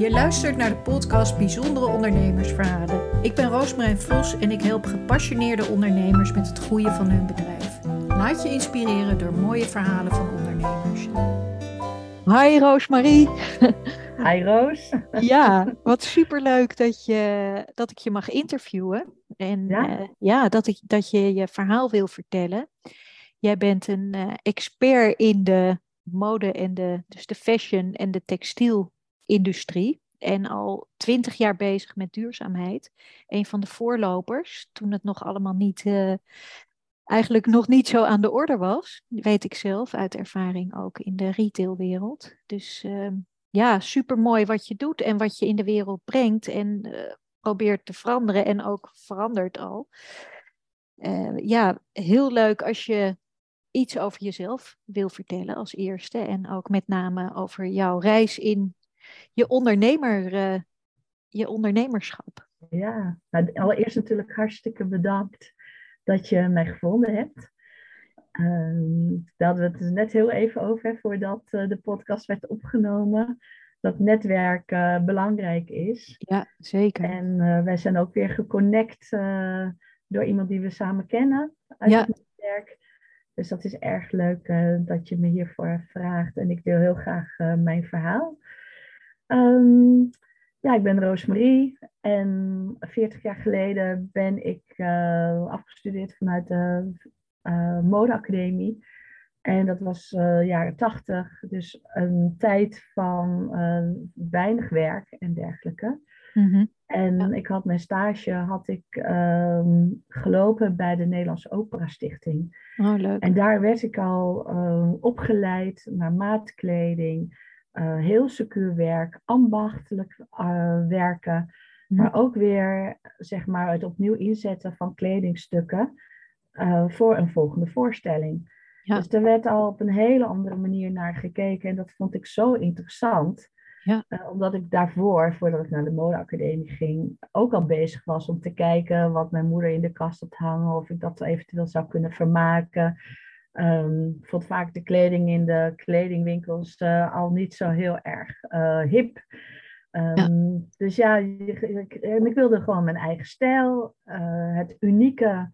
Je luistert naar de podcast Bijzondere Ondernemersverhalen. Ik ben Roosmarijn Vos en ik help gepassioneerde ondernemers met het groeien van hun bedrijf. Laat je inspireren door mooie verhalen van ondernemers. Hi Roosmarie. Hi Roos. Ja, wat superleuk dat, je, dat ik je mag interviewen. En ja, uh, ja dat, ik, dat je je verhaal wil vertellen. Jij bent een uh, expert in de mode en de, dus de fashion en de textielindustrie. En al twintig jaar bezig met duurzaamheid. Een van de voorlopers, toen het nog allemaal niet, uh, eigenlijk nog niet zo aan de orde was. Weet ik zelf uit ervaring ook in de retailwereld. Dus ja, super mooi wat je doet en wat je in de wereld brengt. En uh, probeert te veranderen en ook verandert al. ja, heel leuk als je iets over jezelf wil vertellen als eerste. En ook met name over jouw reis in je, ondernemer, uh, je ondernemerschap. Ja, nou, allereerst natuurlijk hartstikke bedankt dat je mij gevonden hebt. Uh, daar hadden we het dus net heel even over, voordat uh, de podcast werd opgenomen. Dat netwerk uh, belangrijk is. Ja, zeker. En wij zijn ook weer geconnect door iemand die we samen kennen uit ja. het netwerk. Dus dat is erg leuk dat je me hiervoor vraagt. En ik deel heel graag mijn verhaal. Um, ja, ik ben Roosmarie. En 40 jaar geleden ben ik uh, afgestudeerd vanuit de modeacademie. En dat was jaren 80. Dus een tijd van weinig werk en dergelijke. Mm-hmm. En ik had mijn stage had ik, um, gelopen bij de Nederlandse Opera Stichting. Oh, leuk. En daar werd ik al uh, opgeleid naar maatkleding, uh, heel secuur werk, ambachtelijk uh, werken, hm. maar ook weer zeg maar, het opnieuw inzetten van kledingstukken voor een volgende voorstelling. Ja. Dus er werd al op een hele andere manier naar gekeken en dat vond ik zo interessant. Ja. Omdat ik daarvoor, voordat ik naar de modeacademie ging, ook al bezig was om te kijken wat mijn moeder in de kast had hangen, of ik dat eventueel zou kunnen vermaken. Um, ik vond vaak de kleding in de kledingwinkels uh, al niet zo heel erg uh, hip. Um, ja. Dus ja, ik, ik, wilde gewoon mijn eigen stijl, het unieke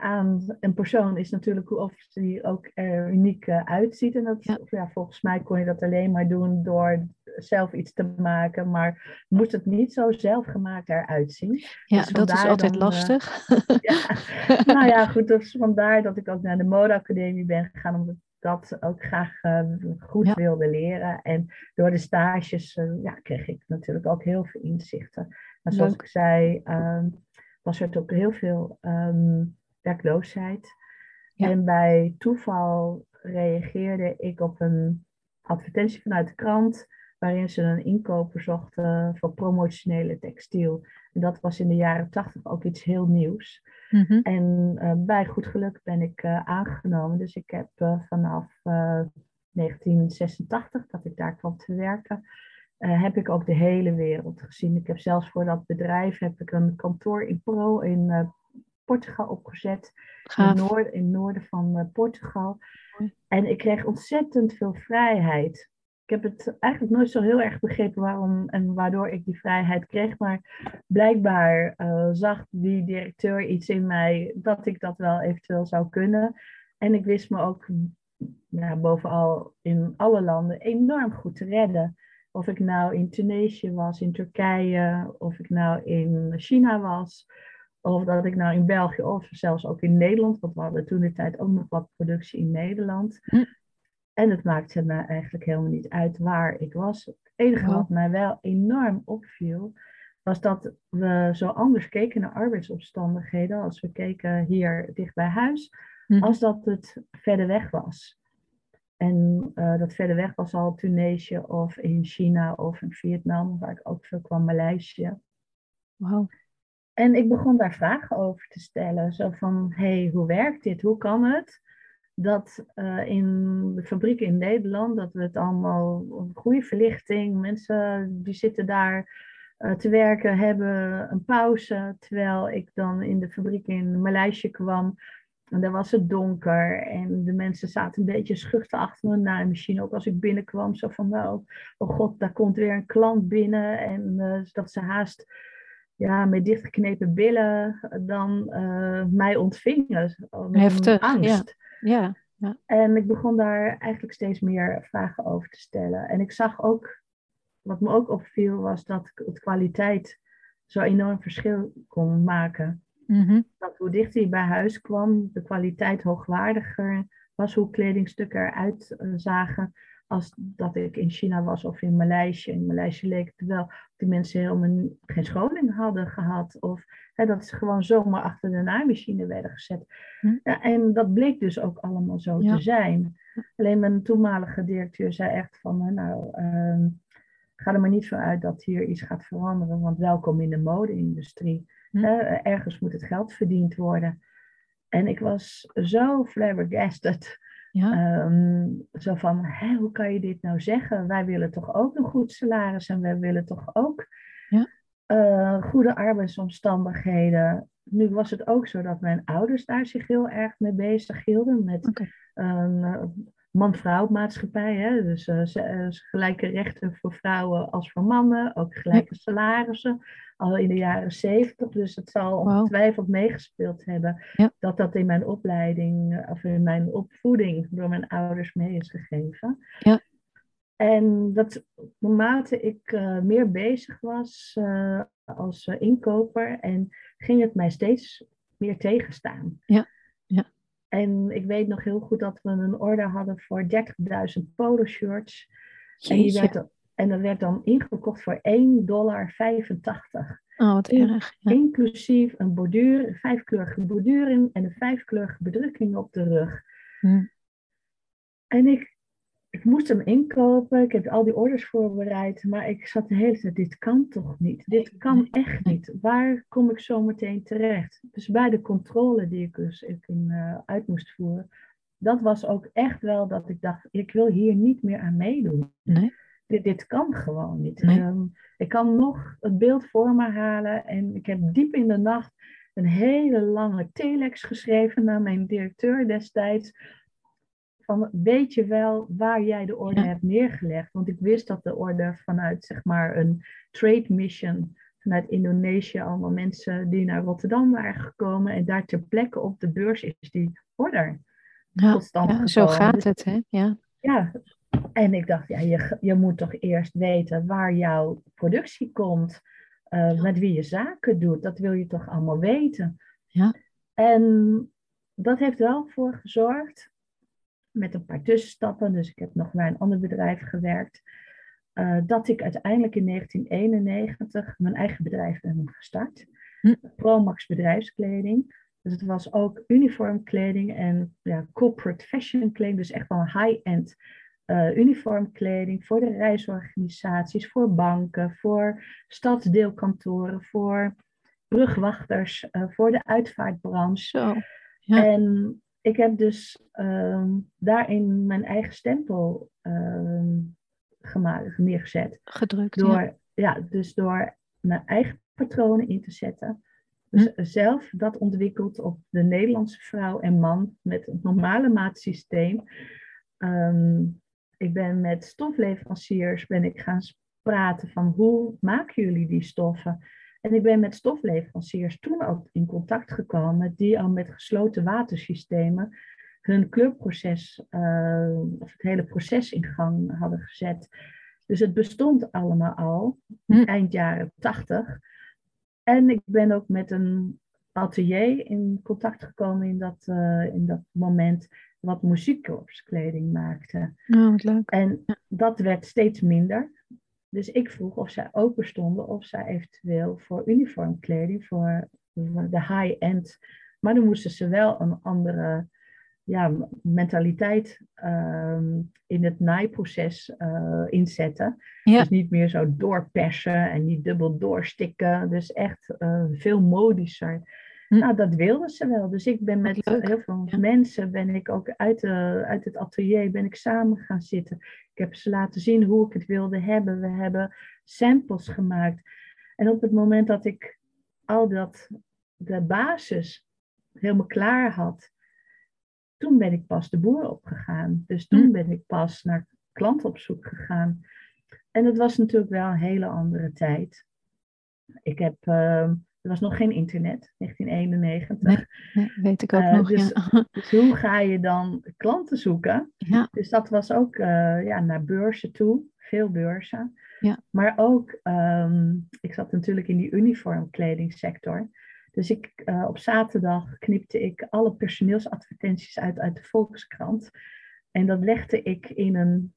aan een persoon is natuurlijk hoe of die ook er uniek uh, uitziet. En dat, ja. ja. volgens mij kon je dat alleen maar doen door zelf iets te maken, maar moest het niet zo zelfgemaakt eruit zien. Ja, dus dat is altijd dan, lastig. Uh, ja, nou ja, goed, dus vandaar dat ik ook naar de modeacademie ben gegaan, omdat ik dat ook graag goed ja. wilde leren. En door de stages ja, kreeg ik natuurlijk ook heel veel inzichten. Maar zoals Leuk. ik zei, ehm, was er ook heel veel um, werkloosheid. Ja. En bij toeval reageerde ik op een advertentie vanuit de krant, waarin ze een inkoper zochten voor promotionele textiel. En dat was in de jaren tachtig ook iets heel nieuws. Mm -hmm. En uh, bij goed geluk ben ik uh, aangenomen. Dus ik heb uh, vanaf 1986, dat ik daar kwam te werken, uh, heb ik ook de hele wereld gezien. Ik heb zelfs voor dat bedrijf heb ik een kantoor in Pro in uh, Portugal opgezet. In het, noorden, in noorden van uh, Portugal. En ik kreeg ontzettend veel vrijheid. Ik heb het eigenlijk nooit zo heel erg begrepen waarom en waardoor ik die vrijheid kreeg. Maar blijkbaar zag die directeur iets in mij dat ik dat wel eventueel zou kunnen. En ik wist me ook ja, bovenal in alle landen enorm goed te redden. Of ik nou in Tunesië was, in Turkije, of ik nou in China was, of dat ik nou in België of zelfs ook in Nederland, want we hadden toen de tijd ook nog wat productie in Nederland. Hm. En het maakte me eigenlijk helemaal niet uit waar ik was. Het enige wat mij wel enorm opviel, was dat we zo anders keken naar arbeidsomstandigheden als we keken hier dicht bij huis, hm. als dat het verder weg was. En uh, dat verder weg was al Tunesië of in China of in Vietnam, waar ik ook veel kwam, Maleisië. Wow. En ik begon daar vragen over te stellen. Zo van, hey, hoe werkt dit? Hoe kan het dat uh, in de fabrieken in Nederland, dat we het allemaal, goede verlichting, mensen die zitten daar uh, te werken, hebben een pauze. Terwijl ik dan in de fabriek in Maleisië kwam, En dan was het donker en de mensen zaten een beetje schuchter achter een naaimachine. Ook als ik binnenkwam, zo van nou, oh god, daar komt weer een klant binnen. En uh, dat ze haast ja, met dichtgeknepen billen dan uh, mij ontvingen. Heftig, angst. Ja. ja. Ja. En ik begon daar eigenlijk steeds meer vragen over te stellen. En ik zag ook, wat me ook opviel, was dat het kwaliteit zo enorm verschil kon maken. Mm Dat hoe dichter je bij huis kwam, de kwaliteit hoogwaardiger was, hoe kledingstukken eruit uh, zagen, als dat ik in China was of in Maleisië. In Maleisië leek het wel die mensen helemaal geen scholing hadden gehad. Of hè, dat ze gewoon zomaar achter de naaimachine werden gezet. Hm. Ja, en dat bleek dus ook allemaal zo Ja. te zijn. Alleen mijn toenmalige directeur zei echt van, nou, ehm, ga er maar niet van uit dat hier iets gaat veranderen. Want welkom in de mode-industrie. Hm. Ergens moet het geld verdiend worden. En ik was zo flabbergasted. Ja. Ehm, zo van, hè, hoe kan je dit nou zeggen? Wij willen toch ook een goed salaris en wij willen toch ook Ja. eh, goede arbeidsomstandigheden. Nu was het ook zo dat mijn ouders daar zich heel erg mee bezig hielden. Met een eh, man-vrouw maatschappij. Hè? Dus eh, gelijke rechten voor vrouwen als voor mannen. Ook gelijke salarissen. Al in de jaren zeventig. Dus het zal ongetwijfeld meegespeeld hebben. Ja. Dat dat in mijn opleiding eh, of in mijn opvoeding door mijn ouders mee is gegeven. Ja. En dat naarmate ik eh, meer bezig was eh, als inkoper en ging het mij steeds meer tegenstaan. Ja, ja. En ik weet nog heel goed dat we een order hadden voor 30.000 polo shirts. En, die werd, en dat werd dan ingekocht voor 1,85 dollar. Oh, wat erg. Ja. Inclusief een borduur, een vijfkleurige borduuring en een vijfkleurige bedrukking op de rug. Hm. En ik, ik moest hem inkopen. Ik heb al die orders voorbereid. Maar ik zat de hele tijd, dit kan toch niet? Dit kan echt niet. Waar kom ik zo meteen terecht? Dus bij de controle die ik dus ik in, eh, uit moest voeren. Dat was ook echt wel dat ik dacht, ik wil hier niet meer aan meedoen. Nee. Dit, dit kan gewoon niet. Nee. Ehm, ik kan nog het beeld voor me halen. En ik heb diep in de nacht een hele lange telex geschreven naar mijn directeur destijds. Van weet je wel waar jij de orde Ja. hebt neergelegd? Want ik wist dat de orde vanuit zeg maar een trade mission vanuit Indonesië, allemaal mensen die naar Rotterdam waren gekomen en daar ter plekke op de beurs is die order Ja, tot stand ja, zo gaat het, hè? Ja. ja, en ik dacht, ja, je, je moet toch eerst weten waar jouw productie komt, eh, met wie je zaken doet. Dat wil je toch allemaal weten. Ja. En dat heeft wel voor gezorgd, met een paar tussenstappen, dus ik heb nog bij een ander bedrijf gewerkt, eh, dat ik uiteindelijk in 1991 mijn eigen bedrijf ben gestart. Hm. Promax bedrijfskleding. Dus het was ook uniformkleding en ja, corporate fashion kleding, dus echt wel high-end eh, uniformkleding voor de reisorganisaties, voor banken, voor stadsdeelkantoren, voor brugwachters, eh, voor de uitvaartbranche. Zo. Ja. En ik heb dus ehm, daarin mijn eigen stempel ehm, gemaakt, neergezet. Gedrukt. Ja. Door, ja, dus door mijn eigen patronen in te zetten. Dus zelf dat ontwikkeld op de Nederlandse vrouw en man met het normale maatsysteem. Ehm, ik ben met stofleveranciers ben ik gaan praten van hoe maken jullie die stoffen? En ik ben met stofleveranciers toen ook in contact gekomen die al met gesloten watersystemen hun kleurproces, eh, of het hele proces in gang hadden gezet. Dus het bestond allemaal al, Hm. eind jaren tachtig. En ik ben ook met een atelier in contact gekomen in dat, eh, in dat moment, wat muziekkorpskleding maakte. Oh, wat leuk. En dat werd steeds minder. Dus ik vroeg of zij open stonden, of zij eventueel voor uniformkleding, voor de high-end. Maar dan moesten ze wel een andere ja, mentaliteit ehm, in het naaiproces eh, inzetten. Ja. Dus niet meer zo doorpersen en niet dubbel doorstikken. Dus echt eh, veel modischer. Hm. Nou, dat wilden ze wel. Dus ik ben met heel veel Ja. mensen, ben ik ook uit, de, uit het atelier, ben ik samen gaan zitten. Ik heb ze laten zien hoe ik het wilde hebben. We hebben samples gemaakt. En op het moment dat ik al dat, de basis helemaal klaar had, toen ben ik pas de boer opgegaan. Dus toen hm. ben ik pas naar klanten op zoek gegaan. En het was natuurlijk wel een hele andere tijd. Ik heb, uh, er was nog geen internet, 1991. Nee, weet ik ook uh, nog. Dus, ja. dus, hoe ga je dan klanten zoeken? Ja. Dus dat was ook uh, ja, naar beurzen toe, veel beurzen. Ja. Maar ook, um, ik zat natuurlijk in die uniformkledingsector. Dus ik, uh, op zaterdag knipte ik alle personeelsadvertenties uit uit de Volkskrant. En dat legde ik in een,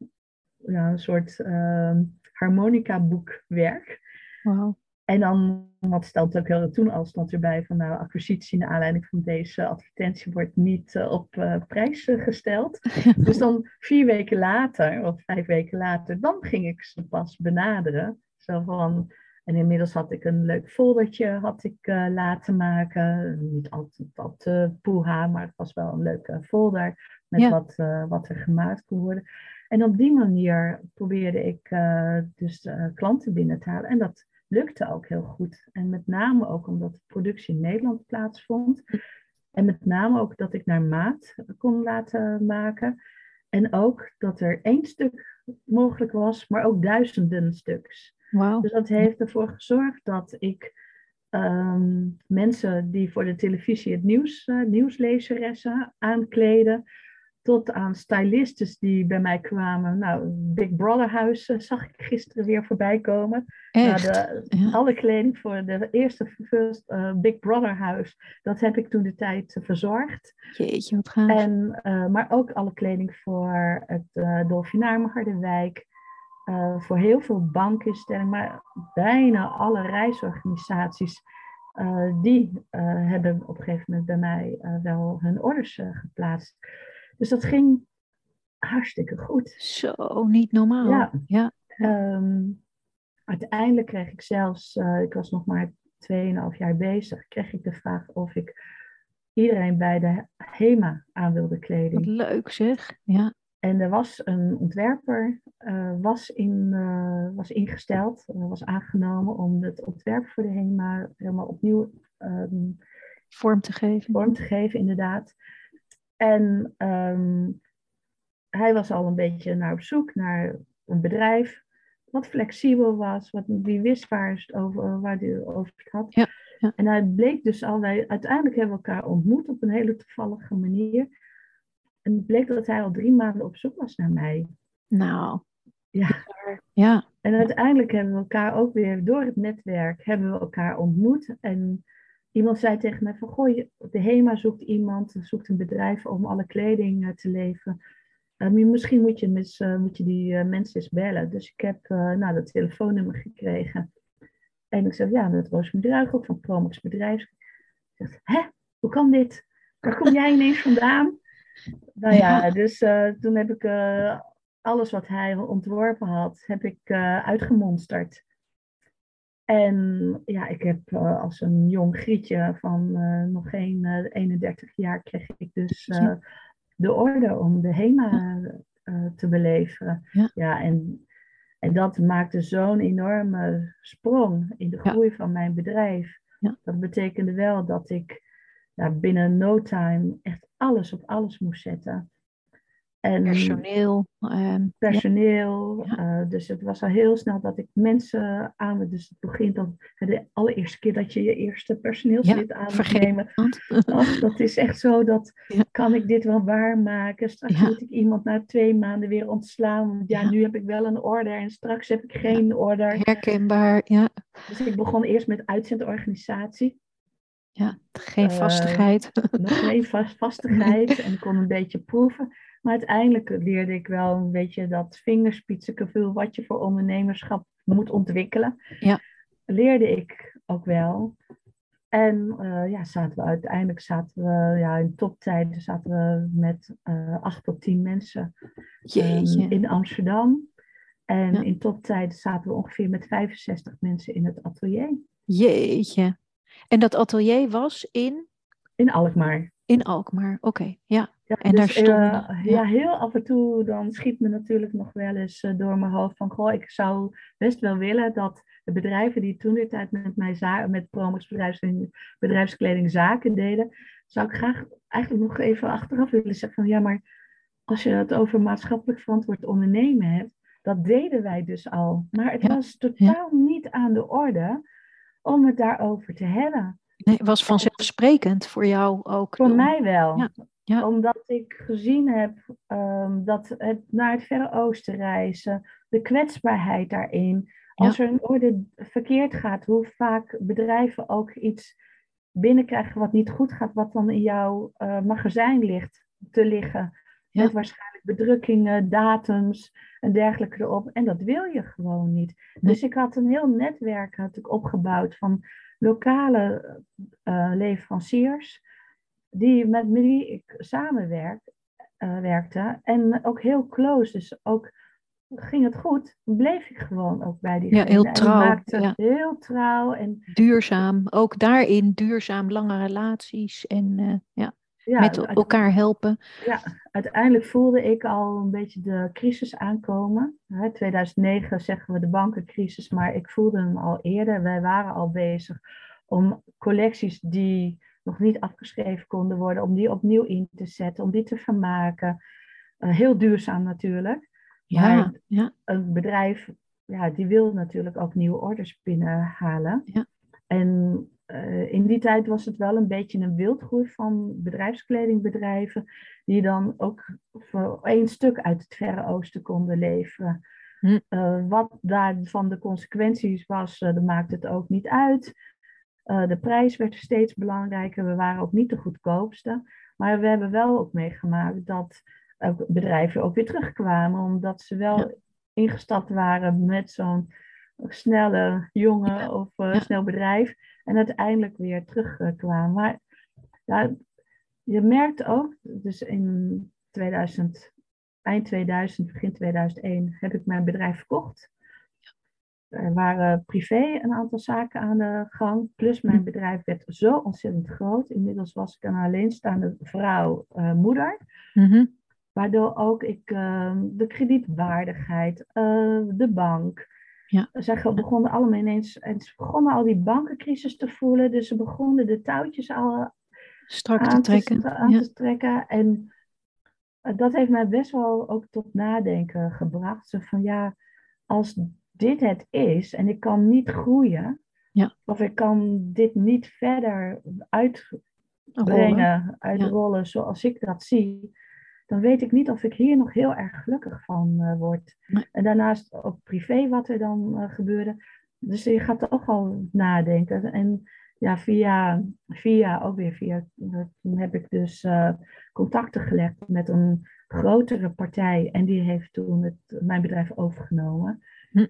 ja, een soort uh, harmonica boekwerk. Wow. En dan, wat stelt ook heel toen al stond erbij van nou, acquisitie naar aanleiding van deze advertentie wordt niet uh, op uh, prijs gesteld. dus dan vier weken later, of vijf weken later, dan ging ik ze pas benaderen. Zo van, en inmiddels had ik een leuk foldertje had ik, uh, laten maken. Niet altijd wat uh, poeha, maar het was wel een leuke folder met wat, wat er gemaakt kon worden. En op die manier probeerde ik dus klanten binnen te halen. En dat lukte ook heel goed. En met name ook omdat de productie in Nederland plaatsvond. En met name ook dat ik naar maat kon laten maken. En ook dat er één stuk mogelijk was, maar ook duizenden stuks. Wow. Dus dat heeft ervoor gezorgd dat ik um, mensen die voor de televisie het nieuws, uh, nieuwslezeressen aankleden, tot aan stylistes die bij mij kwamen. Nou, Big Brother huis uh, zag ik gisteren weer voorbij komen. Nou, de, ja. Alle kleding voor de eerste first, uh, Big Brother huis, dat heb ik toen de tijd verzorgd. Jeetje, wat gaaf. En, maar ook alle kleding voor het uh, Dolfinaar Harderwijk. Uh, voor heel veel bankinstellingen, maar bijna alle reisorganisaties, uh, die uh, hebben op een gegeven moment bij mij wel hun orders geplaatst. Dus dat ging hartstikke goed. Zo, niet normaal. Ja. ja. Um, uiteindelijk kreeg ik zelfs, ik was nog maar 2,5 jaar bezig, kreeg ik de vraag of ik iedereen bij de HEMA aan wilde kleding. Wat leuk zeg, ja. En er was een ontwerper, uh, was, in, uh, was ingesteld, uh, was aangenomen om het ontwerp voor de HEMA helemaal opnieuw um, vorm te geven. Vorm te geven, inderdaad. En um, hij was al een beetje naar op zoek naar een bedrijf wat flexibel was, wat, die wist waar, het over, waar hij over het had. Ja, ja. En hij bleek dus al, wij, uiteindelijk hebben we elkaar ontmoet op een hele toevallige manier. En het bleek dat hij al drie maanden op zoek was naar mij. Nou. Ja. ja. En uiteindelijk hebben we elkaar ook weer door het netwerk hebben we elkaar ontmoet. En iemand zei tegen mij van, goh, de HEMA zoekt iemand, zoekt een bedrijf om alle kleding uh, te leveren. Uh, misschien moet je, mis, uh, moet je die mensen eens bellen. Dus ik heb nou, dat telefoonnummer gekregen. En ik zei, ja, dat was mijn ook van Promox Bedrijf. Ik zeg, hè, hoe kan dit? Waar kom jij ineens vandaan? Nou ja, dus toen heb ik alles wat hij ontworpen had, heb ik uitgemonsterd. En ja, ik heb als een jong grietje van nog geen 31 jaar, kreeg ik dus de orde om de HEMA te beleven. Ja, ja en, en dat maakte zo'n enorme sprong in de groei ja. van mijn bedrijf. Ja. Dat betekende wel dat ik ja, binnen no time echt alles op alles moest zetten. En personeel. Uh, personeel. Ja. Uh, dus het was al heel snel dat ik mensen aan. Dus het begint dan de allereerste keer dat je je eerste personeelslid ja, aan moet nemen. Ach, dat is echt zo. Dat ja. kan ik dit wel waarmaken. Straks moet ik iemand na twee maanden weer ontslaan. Want ja, nu heb ik wel een order en straks heb ik geen order. Herkenbaar, ja. Dus ik begon eerst met uitzendorganisatie. Ja, geen eh, vastigheid. Uh, nog geen vast, vastigheid en ik kon een beetje proeven. Maar uiteindelijk leerde ik wel een beetje dat vingerspitsengevoel wat je voor ondernemerschap moet ontwikkelen. Ja. Leerde ik ook wel. En uh, ja, zaten we uiteindelijk zaten we ja, in toptijden zaten we met uh, acht tot tien mensen um, in Amsterdam. En ja. in toptijden zaten we ongeveer met 65 mensen in het atelier. Jeetje. En dat atelier was in? In Alkmaar. In Alkmaar, oké, ja. Ja. en dus, daar stond... Uh, ja. heel af en toe dan schiet me natuurlijk nog wel eens uh, door mijn hoofd van... Goh, ik zou best wel willen dat de bedrijven die toen de tijd met mij met Promox bedrijfs, bedrijfskleding zaken deden... zou ik graag eigenlijk nog even achteraf willen zeggen van ja, maar als je het over maatschappelijk verantwoord ondernemen hebt, dat deden wij dus al. Maar het was totaal niet aan de orde om het daarover te hebben. Nee, het was vanzelfsprekend voor jou ook. Voor mij wel. Ja. Ja. Omdat ik gezien heb um, dat het naar het Verre Oosten reizen, de kwetsbaarheid daarin, als er een orde verkeerd gaat, hoe vaak bedrijven ook iets binnenkrijgen wat niet goed gaat, wat dan in jouw uh, magazijn ligt te liggen. Met waarschijnlijk bedrukkingen, datums en dergelijke erop. En dat wil je gewoon niet. Dus ik had een heel netwerk had ik opgebouwd van lokale uh, leveranciers, die, met wie ik samenwerk, uh, werkte. En ook heel close, dus ook ging het goed, bleef ik gewoon ook bij die. Ja, heel trouw. Ja. Heel trouw. En, duurzaam, ook daarin duurzaam, lange relaties en uh, ja, ja, met elkaar helpen. Ja, uiteindelijk voelde ik al een beetje de crisis aankomen. In 2009 zeggen we de bankencrisis, maar ik voelde hem al eerder. Wij waren al bezig om collecties die nog niet afgeschreven konden worden, om die opnieuw in te zetten, om die te vermaken. Uh, heel duurzaam natuurlijk. Ja, ja. Een bedrijf, ja, die wil natuurlijk ook nieuwe orders binnenhalen. Ja. En uh, in die tijd was het wel een beetje een wildgroei van bedrijfskledingbedrijven, die dan ook voor één stuk uit het Verre Oosten konden leveren. Hm. Uh, wat daarvan de consequenties was, uh, dat maakt het ook niet uit. De prijs werd steeds belangrijker. We waren ook niet de goedkoopste. Maar we hebben wel ook meegemaakt dat bedrijven ook weer terugkwamen, omdat ze wel ingestapt waren met zo'n snelle jongen of uh, snel bedrijf en uiteindelijk weer terugkwamen. Maar je merkt ook, dus in 2000, eind 2000, begin 2001 heb ik mijn bedrijf verkocht. Er waren privé een aantal zaken aan de gang. Plus mijn hm. bedrijf werd zo ontzettend groot. Inmiddels was ik een alleenstaande vrouw, uh, moeder. Mm Waardoor ook ik uh, de kredietwaardigheid, uh, de bank. Ja. Ze begonnen allemaal ineens. En ze begonnen al die bankencrisis te voelen. Dus ze begonnen de touwtjes al strak te trekken. Te, aan te trekken. En dat heeft mij best wel ook tot nadenken gebracht. Zo van ja, als dit het is en ik kan niet groeien. Ja. Of ik kan dit niet verder uitbrengen, uitrollen ja. zoals ik dat zie dan weet ik niet of ik hier nog heel erg gelukkig van uh, word. En daarnaast ook privé wat er dan uh, gebeurde. Dus je gaat er ook al nadenken. En ja, via, via ook weer via, toen heb ik dus uh, contacten gelegd met een grotere partij. En die heeft toen het, mijn bedrijf overgenomen. Hm.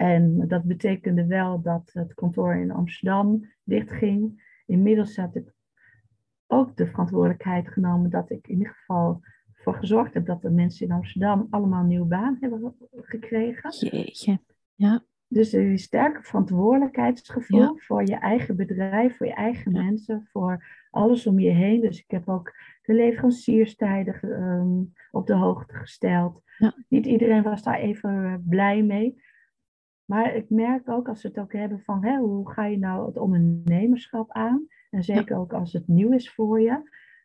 En dat betekende wel dat het kantoor in Amsterdam dichtging. Inmiddels had ik ook de verantwoordelijkheid genomen dat ik in ieder geval voor gezorgd heb dat de mensen in Amsterdam allemaal een nieuwe baan hebben gekregen. Jeetje, ja. Dus een sterke verantwoordelijkheidsgevoel voor je eigen bedrijf, voor je eigen mensen, voor alles om je heen. Dus ik heb ook de leverancierstijden um, op de hoogte gesteld. Ja. Niet iedereen was daar even eh, blij mee. Maar ik merk ook als we het ook hebben van hè, hoe ga je nou het ondernemerschap aan? En zeker ook als het nieuw is voor je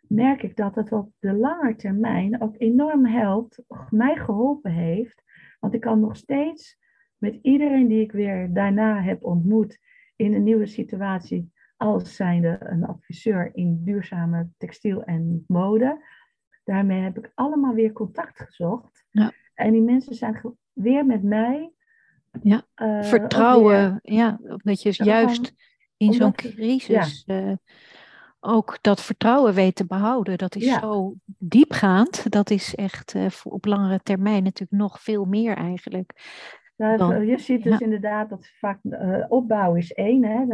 merk ik dat het op de lange termijn ook enorm helpt, mij geholpen heeft. Want ik kan nog steeds met iedereen die ik weer daarna heb ontmoet in een nieuwe situatie, als zijnde een adviseur in duurzame textiel en mode. Daarmee heb ik allemaal weer contact gezocht. Ja. En die mensen zijn weer met mij. Ja, uh, vertrouwen. ja, dat je juist in zo'n crisis. Ja. Uh, ook dat vertrouwen weet te behouden. Dat is zo diepgaand. Dat is echt uh, op langere termijn natuurlijk nog veel meer eigenlijk. Nou, je ziet dus inderdaad dat vaak opbouw is één. Hè?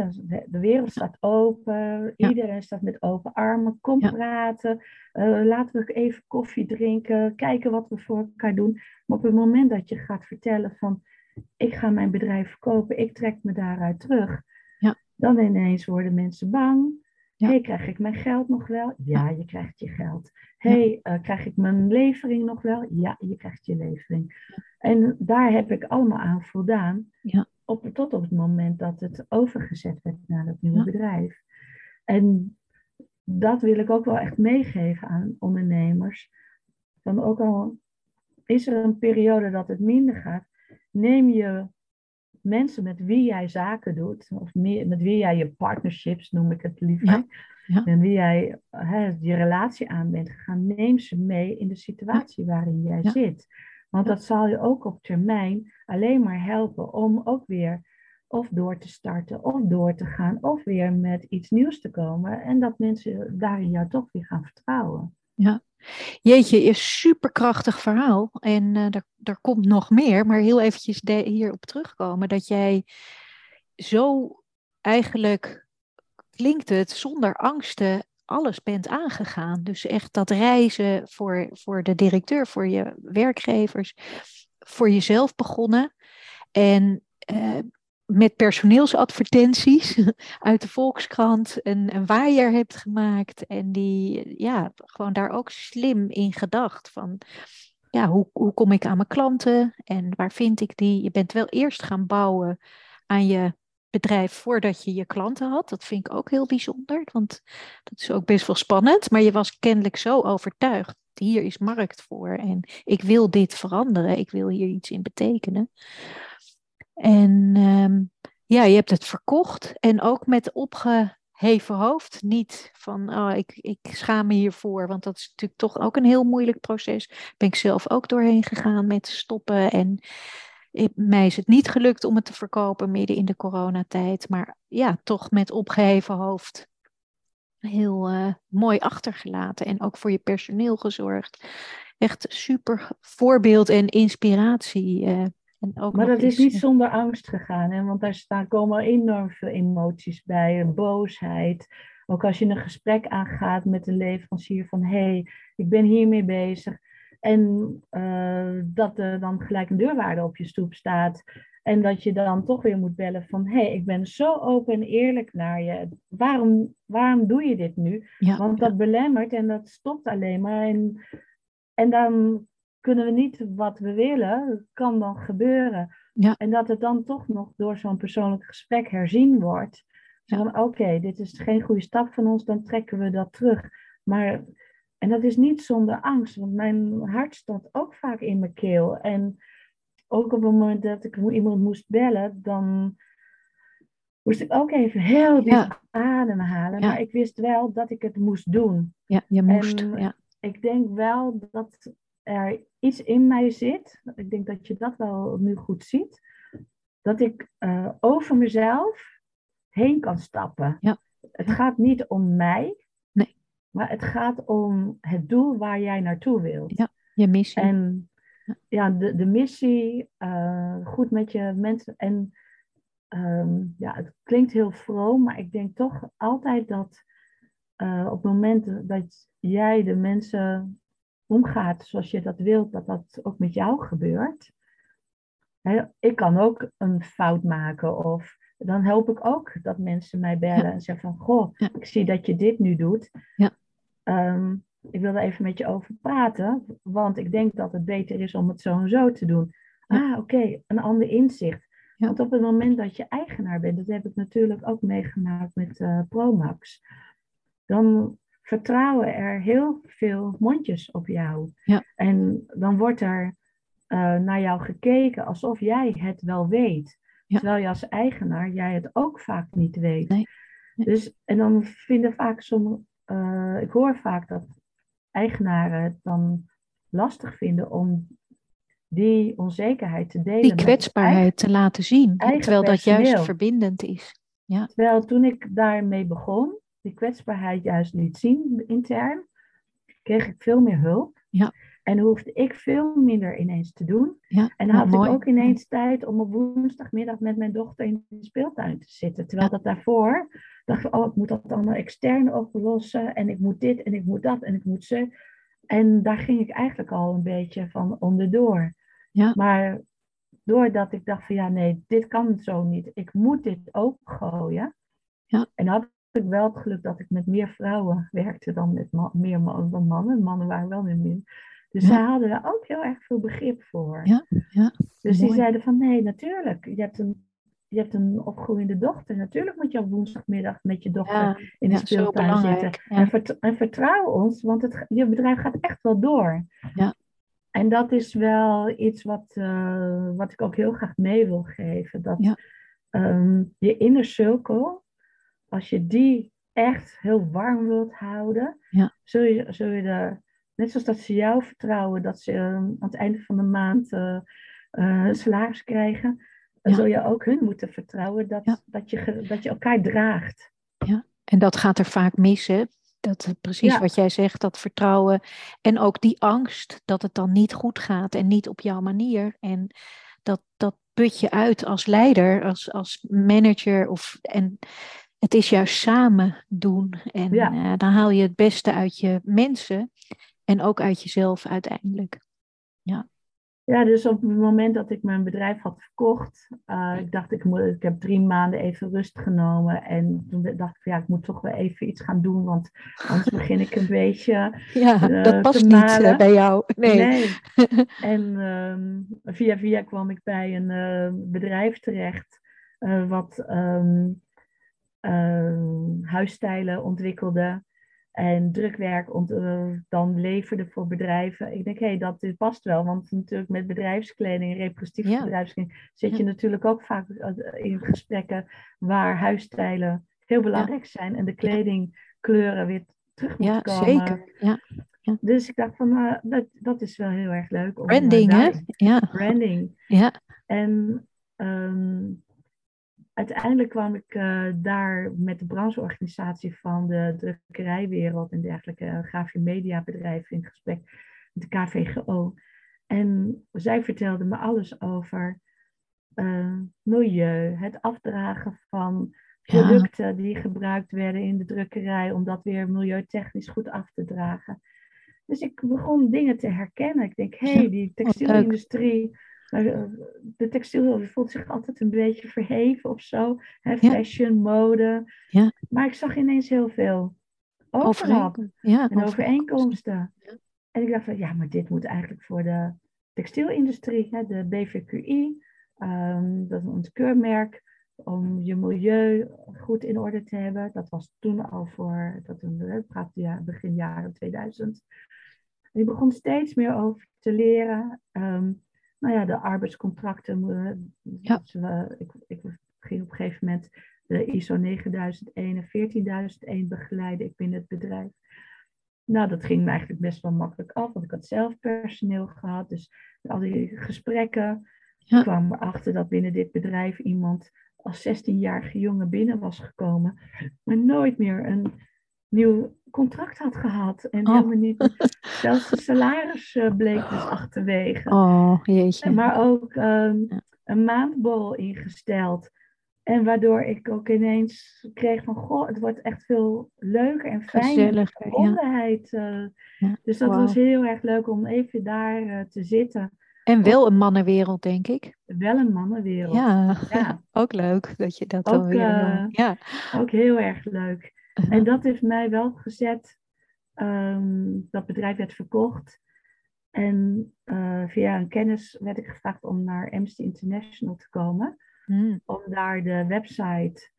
De, wereld staat open. Iedereen staat met open armen. Kom praten. Laten we even koffie drinken. Kijken wat we voor elkaar doen. Maar op het moment dat je gaat vertellen van... Ik ga mijn bedrijf verkopen. Ik trek me daaruit terug. Dan ineens worden mensen bang hey, krijg ik mijn geld nog wel? Ja, je krijgt je geld. hey, uh, krijg ik mijn levering nog wel? Ja, je krijgt je levering. En daar heb ik allemaal aan voldaan. Ja. Op, tot op het moment dat het overgezet werd naar het nieuwe bedrijf. En dat wil ik ook wel echt meegeven aan ondernemers. Dan ook al is er een periode dat het minder gaat, neem je mensen met wie jij zaken doet, of met wie jij je partnerships, noem ik het liever, ja, en wie jij hè, je relatie aan bent gegaan, neem ze mee in de situatie waarin jij zit. Want dat zal je ook op termijn alleen maar helpen om ook weer of door te starten, of door te gaan, of weer met iets nieuws te komen. En dat mensen daarin jou toch weer gaan vertrouwen. Ja, Jeetje, is superkrachtig verhaal. En uh, er komt nog meer, maar heel eventjes hierop terugkomen. Dat jij zo eigenlijk, klinkt het, zonder angsten alles bent aangegaan. Dus echt dat reizen voor, voor de directeur, voor je werkgevers, voor jezelf begonnen. En uh, met personeelsadvertenties uit de Volkskrant een, een waaier hebt gemaakt. En die ja, gewoon daar ook slim in gedacht. Van ja, hoe, hoe kom ik aan mijn klanten en waar vind ik die? Je bent wel eerst gaan bouwen aan je bedrijf voordat je je klanten had. Dat vind ik ook heel bijzonder, want dat is ook best wel spannend. Maar je was kennelijk zo overtuigd. Hier is markt voor en ik wil dit veranderen. Ik wil hier iets in betekenen. En um, ja, je hebt het verkocht en ook met opgeheven hoofd. Niet van, oh, ik, ik schaam me hiervoor, want dat is natuurlijk toch ook een heel moeilijk proces. Ben ik zelf ook doorheen gegaan met stoppen. En mij is het niet gelukt om het te verkopen midden in de coronatijd. Maar ja, toch met opgeheven hoofd heel uh, mooi achtergelaten. En ook voor je personeel gezorgd. Echt super voorbeeld en inspiratie. Uh, maar dat is niet zonder angst gegaan, hè? want daar staan, komen enorm veel emoties bij, boosheid. Ook als je een gesprek aangaat met een leverancier van hé, hey, ik ben hiermee bezig. En uh, dat er dan gelijk een deurwaarde op je stoep staat. En dat je dan toch weer moet bellen van hé, hey, ik ben zo open en eerlijk naar je. Waarom, waarom doe je dit nu? Want dat belemmert en dat stopt alleen maar. En, en dan kunnen we niet wat we willen, kan dan gebeuren. Ja. En dat het dan toch nog door zo'n persoonlijk gesprek herzien wordt. Van oké, dit is geen goede stap van ons, dan trekken we dat terug. Maar, en dat is niet zonder angst, want mijn hart stond ook vaak in mijn keel. En ook op het moment dat ik iemand moest bellen, dan moest ik ook even heel diep ja. ademhalen. Maar ik wist wel dat ik het moest doen. Ja, je moest. ja. Ik denk wel dat er iets in mij zit, ik denk dat je dat wel nu goed ziet, dat ik uh, over mezelf heen kan stappen. Ja. Het gaat niet om mij, nee. maar het gaat om het doel waar jij naartoe wilt. Ja, je missie. En ja, de, de missie, uh, goed met je mensen. En um, ja, het klinkt heel vroom, maar ik denk toch altijd dat uh, op het moment dat jij de mensen omgaat zoals je dat wilt, dat dat ook met jou gebeurt. ik kan ook een fout maken of dan help ik ook dat mensen mij bellen en zeggen van, goh, ik zie dat je dit nu doet. Ja. Ehm, ik wil er even met je over praten, want ik denk dat het beter is om het zo en zo te doen. Ah, oké, een ander inzicht. Want op het moment dat je eigenaar bent, dat heb ik natuurlijk ook meegemaakt met uh, Promax, dan vertrouwen er heel veel mondjes op jou. Ja. En dan wordt er uh, naar jou gekeken alsof jij het wel weet. Terwijl je als eigenaar jij het ook vaak niet weet. Nee. Dus, en dan vinden vaak sommige, uh, ik hoor vaak dat eigenaren het dan lastig vinden om die onzekerheid te delen. Die kwetsbaarheid te laten zien. Terwijl dat juist verbindend is. Ja. Terwijl toen ik daarmee begon, die kwetsbaarheid juist niet zien intern, kreeg ik veel meer hulp. Ja. En hoefde ik veel minder ineens te doen. Ja, en dan had ik ook ineens tijd om op woensdagmiddag met mijn dochter in de speeltuin te zitten. Terwijl dat daarvoor dacht ik, oh, ik moet dat allemaal extern oplossen. En ik moet dit en ik moet dat en ik moet ze. En daar ging ik eigenlijk al een beetje van onderdoor. Ja. Maar doordat ik dacht van ja, nee, dit kan zo niet. Ik moet dit opengooien. Ja. En had ik wel het geluk dat ik met meer vrouwen werkte dan met meer dan mannen. Mannen waren wel meer min. Dus zij hadden daar ook heel erg veel begrip voor. Ja, ja. Dus die zeiden van nee, natuurlijk. Je hebt een, je hebt een opgroeiende dochter. Natuurlijk moet je op woensdagmiddag met je dochter in de speeltuin zitten. En, en, vertrouw ons, want het, je bedrijf gaat echt wel door. Ja. En dat is wel iets wat, uh, wat ik ook heel graag mee wil geven. Dat um, je inner circle, als je die echt heel warm wilt houden, zul, je, zul je er, net zoals dat ze jou vertrouwen, dat ze uh, aan het einde van de maand uh, salaris krijgen, dan zul je ook hun moeten vertrouwen dat, dat, je, dat je elkaar draagt. Ja, en dat gaat er vaak mis, hè? Dat precies wat jij zegt, dat vertrouwen en ook die angst dat het dan niet goed gaat en niet op jouw manier. En dat, dat put je uit als leider, als, als manager. Of, en het is juist samen doen. En uh, dan haal je het beste uit je mensen en ook uit jezelf uiteindelijk. Ja. Ja, dus op het moment dat ik mijn bedrijf had verkocht, uh, ik dacht ik, moet, ik heb drie maanden even rust genomen. En toen dacht ik, ja, ik moet toch wel even iets gaan doen, want anders begin ik een beetje. Ja, uh, dat past niet bij jou. Nee. nee. en um, via via kwam ik bij een bedrijf terecht, wat um, huisstijlen ontwikkelde en drukwerk ont, uh, dan leverde voor bedrijven. Ik denk, hé, hey, dat past wel, want natuurlijk met bedrijfskleding, representatieve ja. bedrijfskleding, zit je natuurlijk ook vaak eh, in gesprekken waar huisstijlen heel belangrijk zijn en de kledingkleuren weer terug moeten ja, komen. Zeker. Ja, ja. Dus ik dacht van, uh, dat, dat is wel heel erg leuk. Om, Branding, hè? Ja. Branding. Ja. En um, uiteindelijk kwam ik uh, daar met de brancheorganisatie van de drukkerijwereld en dergelijke uh, grafische mediabedrijven in gesprek met de KVGO. En zij vertelde me alles over uh, milieu, het afdragen van producten die gebruikt werden in de drukkerij, om dat weer milieutechnisch goed af te dragen. Dus ik begon dingen te herkennen. Ik denk, hé, hey, die textielindustrie maar eh, de textiel voelt zich altijd een beetje verheven of zo. Hè, fashion, mode. Ja. Maar ik zag ineens heel veel overlap ja, en overeenkomsten. En ik dacht van, ja, maar dit moet eigenlijk voor de textielindustrie, hè, de BVQI, um, dat is een keurmerk om je milieu goed in orde te hebben. Dat was toen al voor, dat gaat ja, begin jaren 2000. En ik begon steeds meer over te leren. Um, nou ja, de arbeidscontracten. Ja. Dus, ik, ik ging op een gegeven moment de ISO 9001 en 14001 begeleiden ik binnen het bedrijf. Nou, dat ging me eigenlijk best wel makkelijk af, want ik had zelf personeel gehad. Dus al die gesprekken ja. ik kwam erachter dat binnen dit bedrijf iemand als 16-jarige jongen binnen was gekomen, maar nooit meer een nieuw contract had gehad. En oh. helemaal niet, zelfs de salaris uh, bleek dus achterwege. Oh, jeetje. Maar ook um, een maandbol ingesteld. En waardoor ik ook ineens kreeg van, goh, het wordt echt veel leuker en fijner. Verbondenheid. Ja. Uh, ja. Dus dat wow. was heel erg leuk om even daar uh, te zitten. En wel een mannenwereld, denk ik. Wel een mannenwereld. Ja, ja. ook leuk dat je dat ook, dan weer... ja. Ook heel erg leuk. -huh. En dat heeft mij wel gezet. Um, dat bedrijf werd verkocht. En uh, via een kennis werd ik gevraagd om naar Amnesty International te komen. Mm. Om daar de website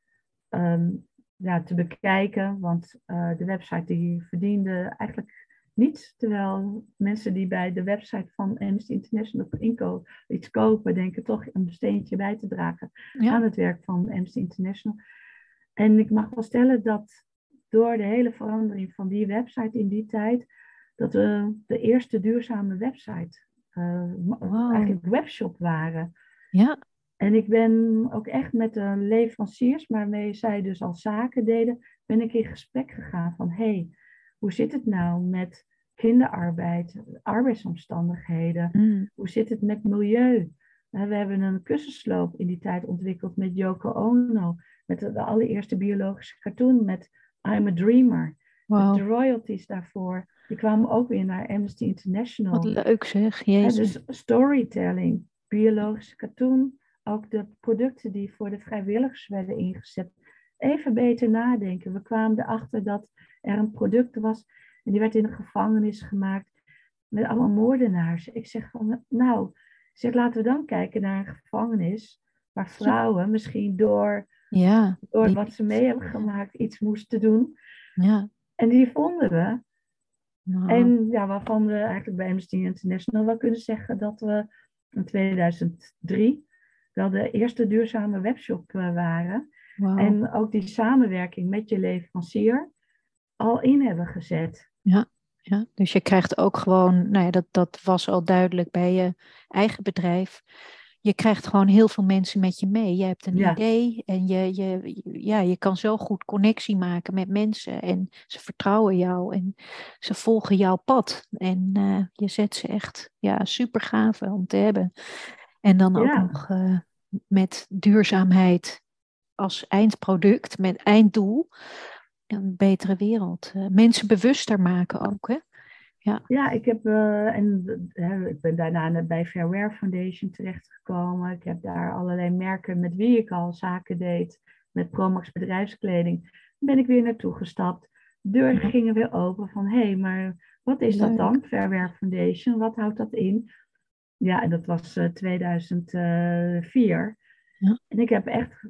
um, ja, te bekijken. Want uh, de website die verdiende eigenlijk niets. Terwijl mensen die bij de website van Amnesty International inko iets kopen, denken toch een steentje bij te dragen ja. aan het werk van Amnesty International. En ik mag wel stellen dat door de hele verandering van die website in die tijd, dat we de eerste duurzame website, uh, wow. eigenlijk webshop waren. Ja. En ik ben ook echt met de leveranciers, waarmee zij dus al zaken deden, ben ik in gesprek gegaan van, hé, hey, hoe zit het nou met kinderarbeid, arbeidsomstandigheden? Mm. Hoe zit het met milieu? We hebben een kussensloop in die tijd ontwikkeld met Yoko Ono, met de, allereerste biologische cartoon met I'm a Dreamer. Wow. de royalties daarvoor, die kwamen ook weer naar Amnesty International. Wat leuk zeg, jezus. dus storytelling, biologische cartoon, ook de producten die voor de vrijwilligers werden ingezet. Even beter nadenken. We kwamen erachter dat er een product was en die werd in een gevangenis gemaakt met allemaal moordenaars. Ik zeg van, nou, zeg, laten we dan kijken naar een gevangenis waar vrouwen misschien door, ja, door wat ze mee hebben gemaakt iets moesten doen. Ja. En die vonden we. Nou, En ja, waarvan we eigenlijk bij Amnesty International wel kunnen zeggen dat we in 2003 wel de eerste duurzame webshop eh, waren. wauw. En ook die samenwerking met je leverancier al in hebben gezet. Ja, dus je krijgt ook gewoon, nou ja, dat, dat was al duidelijk bij je eigen bedrijf. Je krijgt gewoon heel veel mensen met je mee. Je hebt een Ja. idee en je, je, ja, je kan zo goed connectie maken met mensen. En ze vertrouwen jou en ze volgen jouw pad. En eh, je zet ze echt, ja, super gaaf om te hebben. En dan ook Ja. nog eh, met duurzaamheid als eindproduct, met einddoel. Een betere wereld. Eh, mensen bewuster maken ook, hè? Ja, ik, heb, eh, en, ik ben daarna bij Fairware Foundation terechtgekomen. Ik heb daar allerlei merken met wie ik al zaken deed. Met Promax bedrijfskleding. Ben ik weer naartoe gestapt. Deuren Ja. gingen weer open van, hé, hey, maar wat is dat dan, Fairware Foundation? Wat houdt dat in? Ja, en dat was eh, 2004. Ja. En ik heb echt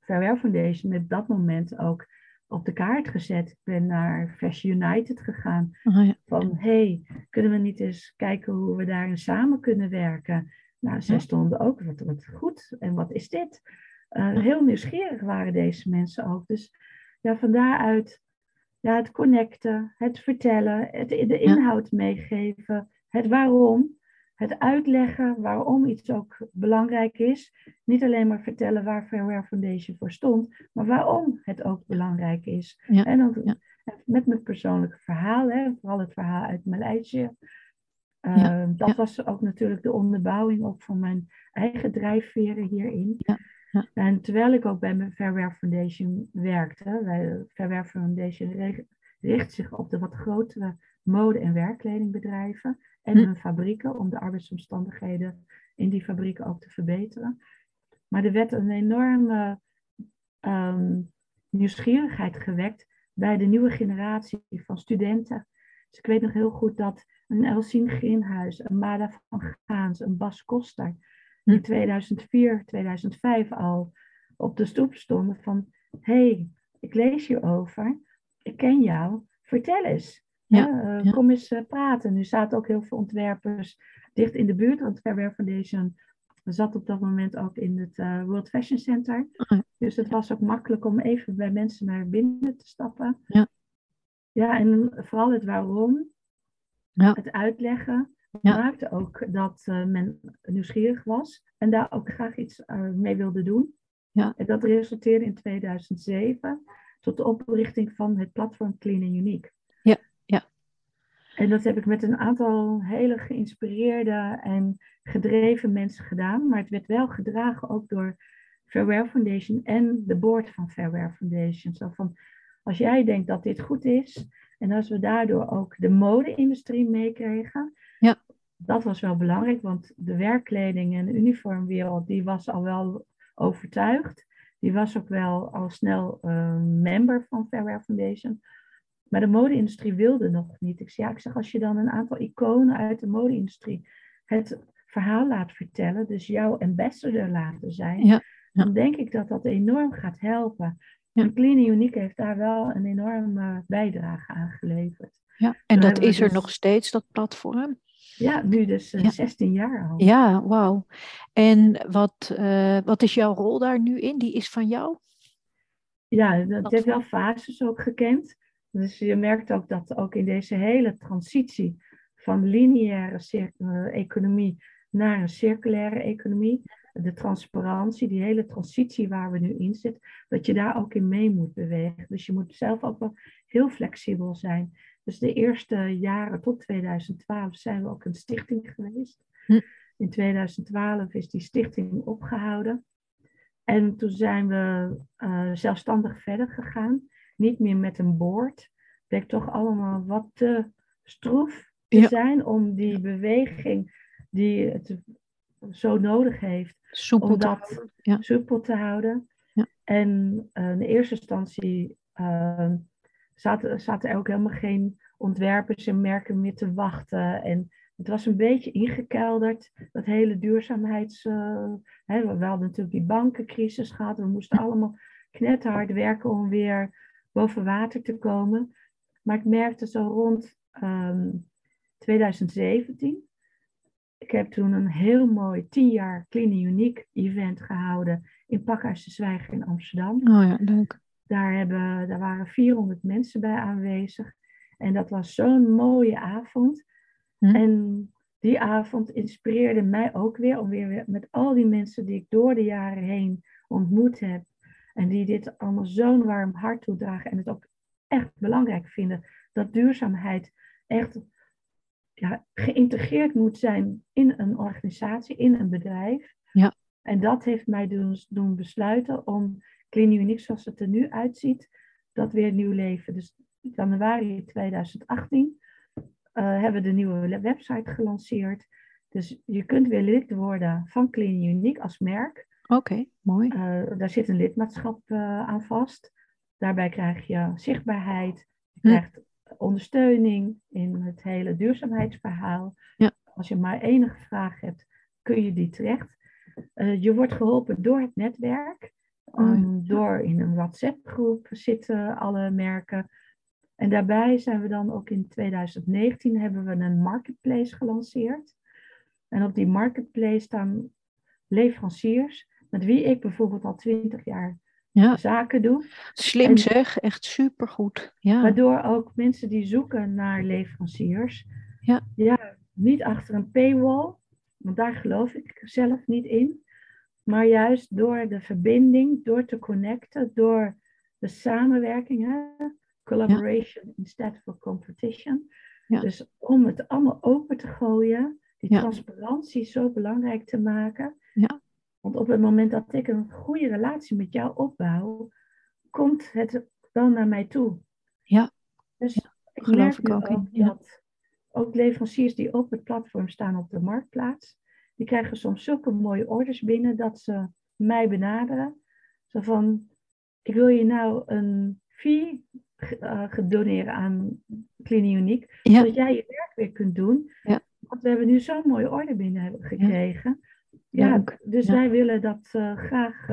Fairware Foundation met dat moment ook op de kaart gezet. Ik ben naar Fashion United gegaan Oh, ja. van hey, kunnen we niet eens kijken hoe we daarin samen kunnen werken? Nou, zij stonden ook, wat, wat goed, en wat is dit? Eh, heel nieuwsgierig waren deze mensen ook. Dus ja, van daaruit ja, het connecten, het vertellen, het, de inhoud meegeven, het waarom, het uitleggen waarom iets ook belangrijk is. Niet alleen maar vertellen waar Fairware Foundation voor stond, maar waarom het ook belangrijk is. Ja, En dan ja. met mijn persoonlijke verhaal, hè, vooral het verhaal uit Maleisië. Ja, Uh, dat was ook natuurlijk de onderbouwing ook van mijn eigen drijfveren hierin. Ja, ja. En terwijl ik ook bij mijn Fairware Foundation werkte, wij, Fairware Foundation richt zich op de wat grotere mode- en werkkledingbedrijven en Hm. hun fabrieken om de arbeidsomstandigheden in die fabrieken ook te verbeteren. Maar er werd een enorme ehm, nieuwsgierigheid gewekt bij de nieuwe generatie van studenten. Dus ik weet nog heel goed dat een Elsien Grinhuis, een Mada van Gaans, een Bas Koster, die in 2004, 2005 al op de stoep stonden van, hey, ik lees hierover, ik ken jou, vertel eens. Ja, eh. Kom eens eh, praten. Nu zaten ook heel veel ontwerpers dicht in de buurt, want Fairware Foundation zat op dat moment ook in het eh, World Fashion Center. Oh. Dus het was ook makkelijk om even bij mensen naar binnen te stappen. Ja. Ja, en vooral het waarom, Ja. het uitleggen, Ja. maakte ook dat men nieuwsgierig was en daar ook graag iets mee wilde doen. Ja. En dat resulteerde in 2007 tot de oprichting van het platform Clean and Unique. En dat heb ik met een aantal hele geïnspireerde en gedreven mensen gedaan. Maar het werd wel gedragen ook door Fairware Foundation en de board van Fairware Foundation. Zo van, als jij denkt dat dit goed is en als we daardoor ook de mode-industrie meekregen. Ja. Dat was wel belangrijk, want de werkkleding en de uniformwereld die was al wel overtuigd. Die was ook wel al snel eh, member van Fairware Foundation. Maar de mode-industrie wilde nog niet. Ik ja, ik zeg, als je dan een aantal iconen uit de mode-industrie het verhaal laat vertellen, dus jouw ambassador laten zijn, Ja, ja. dan denk ik dat dat enorm gaat helpen. Ja. En Clean Unique heeft daar wel een enorme bijdrage aan geleverd. Ja, en dat is er dus- nog steeds, dat platform. Ja, nu dus eh, Ja. 16 jaar al. Ja, wauw. En wat, eh, wat is jouw rol daar nu in? Die is van jou? Ja, dat Dat- heeft wel fases ook gekend. Dus je merkt ook dat ook in deze hele transitie van lineaire eh, economie naar een circulaire economie, de transparantie, die hele transitie waar we nu in zitten, dat je daar ook in mee moet bewegen. Dus je moet zelf ook wel heel flexibel zijn. Dus de eerste jaren tot 2012 zijn we ook een stichting geweest. Hm. In 2012 is die stichting opgehouden. En toen zijn we eh, zelfstandig verder gegaan. Niet meer met een board. Bleek toch allemaal wat te stroef te Ja. zijn om die beweging die het zo nodig heeft, Soepel om te dat houden. Ja. soepel te houden. Ja. En eh, in eerste instantie eh, zaten, zaten er ook helemaal geen ontwerpers en merken meer te wachten. En het was een beetje ingekelderd, dat hele duurzaamheids... Uh, hè, we hadden natuurlijk die bankencrisis gehad. We moesten allemaal knetterhard werken om weer boven water te komen. Maar ik merkte zo rond 2017... Ehm, ik heb toen een heel mooi tien jaar Clean Unique event gehouden in Pakhuis de Zwijger in Amsterdam. Oh ja, leuk. Daar, hebben, daar waren 400 mensen bij aanwezig. En dat was zo'n mooie avond. Hm? En die avond inspireerde mij ook weer om weer met al die mensen die ik door de jaren heen ontmoet heb. En die dit allemaal zo'n warm hart toedragen en het ook echt belangrijk vinden. Dat duurzaamheid echt ja, geïntegreerd moet zijn in een organisatie, in een bedrijf. Ja. En dat heeft mij doen, doen besluiten om Clean Unique zoals het er nu uitziet, dat weer nieuw leven. Dus januari 2018 uh, hebben we de nieuwe website gelanceerd. Dus je kunt weer lid worden van Clean Unique als merk. Oké, mooi. Uh, daar zit een lidmaatschap uh, aan vast. Daarbij krijg je zichtbaarheid, je hm. krijgt ondersteuning in het hele duurzaamheidsverhaal. Ja. Als je maar enige vraag hebt, kun je die terecht. je wordt geholpen door het netwerk. Um, door in een WhatsApp-groep zitten alle merken. En daarbij zijn we dan ook in 2019 hebben we een marketplace gelanceerd. En op die marketplace staan leveranciers met wie ik bijvoorbeeld al 20 jaar ja. zaken doe. Slim zeg, echt supergoed. Ja. Waardoor ook mensen die zoeken naar leveranciers, ja. Ja, niet achter een paywall, want daar geloof ik zelf niet in. Maar juist door de verbinding, door te connecten, door de samenwerking, collaboration instead of competition. Ja. Dus om het allemaal open te gooien, die transparantie zo belangrijk te maken. Ja. Want op het moment dat ik een goede relatie met jou opbouw, komt het dan naar mij toe. Ja. Dus ik geloof ik ook, ook dat ook leveranciers die op het platform staan op de marktplaats, die krijgen soms zulke mooie orders binnen dat ze mij benaderen. Zo van, ik wil je nou een fee uh, doneren aan Clean Unique, zodat jij je werk weer kunt doen. Ja. Want we hebben nu zo'n mooie order binnen gekregen. Ja, dus wij willen dat uh, graag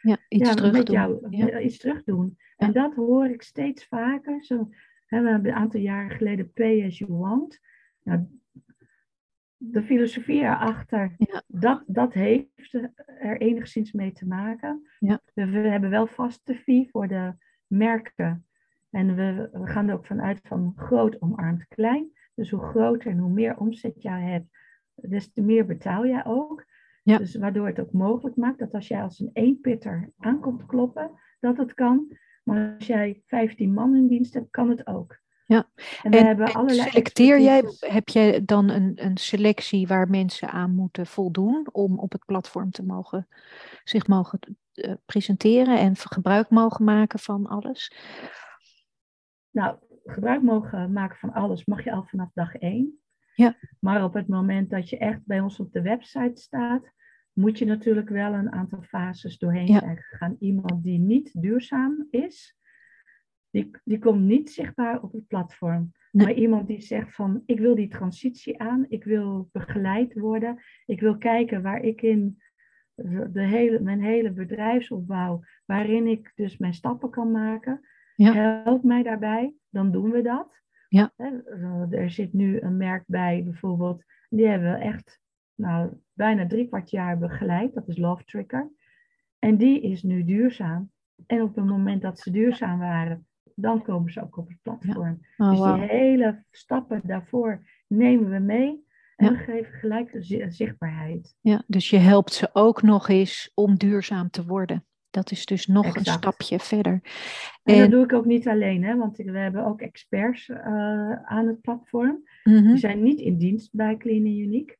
ja, iets terug met doen. jou iets terug doen. En dat hoor ik steeds vaker. Zo, hè, we hebben een aantal jaren geleden Pay as you want. Nou, de filosofie erachter, ja. dat, dat heeft er enigszins mee te maken. Ja. We, hebben wel vaste fee voor de merken. En we, we gaan er ook vanuit van groot omarmt klein. Dus hoe groter en hoe meer omzet jij hebt, des te meer betaal jij ook. Ja. Dus waardoor het ook mogelijk maakt dat als jij als een eenpitter aankomt kloppen, dat het kan. Maar als jij 15 man in dienst hebt, kan het ook. Ja, en, we hebben allerlei selecteer jij, heb jij dan een, een selectie waar mensen aan moeten voldoen om op het platform te mogen, zich mogen uh, presenteren en gebruik mogen maken van alles? Nou, gebruik mogen maken van alles mag je al vanaf dag één. Ja. Maar op het moment dat je echt bij ons op de website staat, moet je natuurlijk wel een aantal fases doorheen ja. zijn gegaan. Iemand die niet duurzaam is, die, die komt niet zichtbaar op het platform. Maar iemand die zegt van ik wil die transitie aan, ik wil begeleid worden, ik wil kijken waar ik in de hele, mijn hele bedrijfsopbouw, waarin ik dus mijn stappen kan maken. Ja. Help mij daarbij, dan doen we dat. Ja. Er zit nu een merk bij bijvoorbeeld, die hebben we echt nou, bijna drie kwart jaar begeleid, dat is Love Trigger. En die is nu duurzaam. En op het moment dat ze duurzaam waren, dan komen ze ook op het platform. Oh, dus wow. die hele stappen daarvoor nemen we mee en geven gelijk zichtbaarheid. Ja, dus je helpt ze ook nog eens om duurzaam te worden. Dat is dus nog Exact. een stapje verder. En, en, dat doe ik ook niet alleen, hè, want we hebben ook experts uh, aan het platform. Mm Die zijn niet in dienst bij Clean Unique.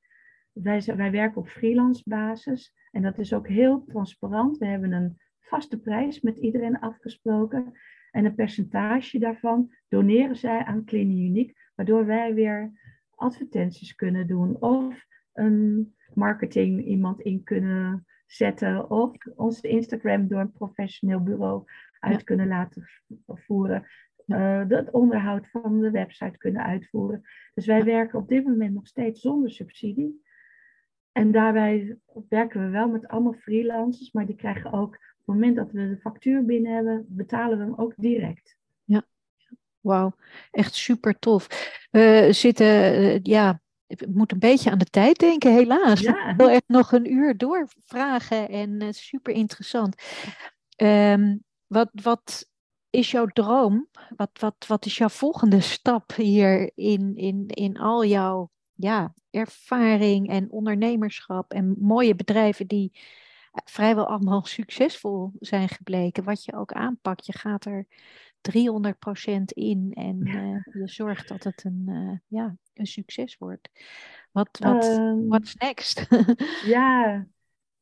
Wij, wij werken op freelance basis en dat is ook heel transparant. We hebben een vaste prijs met iedereen afgesproken. En een percentage daarvan doneren zij aan Clean Unique, waardoor wij weer advertenties kunnen doen of een marketing iemand in kunnen zetten of onze Instagram door een professioneel bureau uit Ja. kunnen laten voeren. uh, het onderhoud van de website kunnen uitvoeren. Dus wij werken op dit moment nog steeds zonder subsidie. En daarbij werken we wel met allemaal freelancers, maar die krijgen ook, op het moment dat we de factuur binnen hebben, betalen we hem ook direct. Ja, wauw, echt super tof. We zitten, uh, ja, ik moet een beetje aan de tijd denken, helaas. Ja. Ik wil echt nog een uur doorvragen en uh, super interessant. Um, wat, wat is jouw droom? Wat, wat, wat is jouw volgende stap hier in, in, in al jouw ja, ervaring en ondernemerschap en mooie bedrijven die eh, vrijwel allemaal succesvol zijn gebleken? Wat je ook aanpakt, je gaat er 300% in en uh, je zorgt dat het een, uh, ja, een succes wordt. Wat, wat, um, what's next? ja,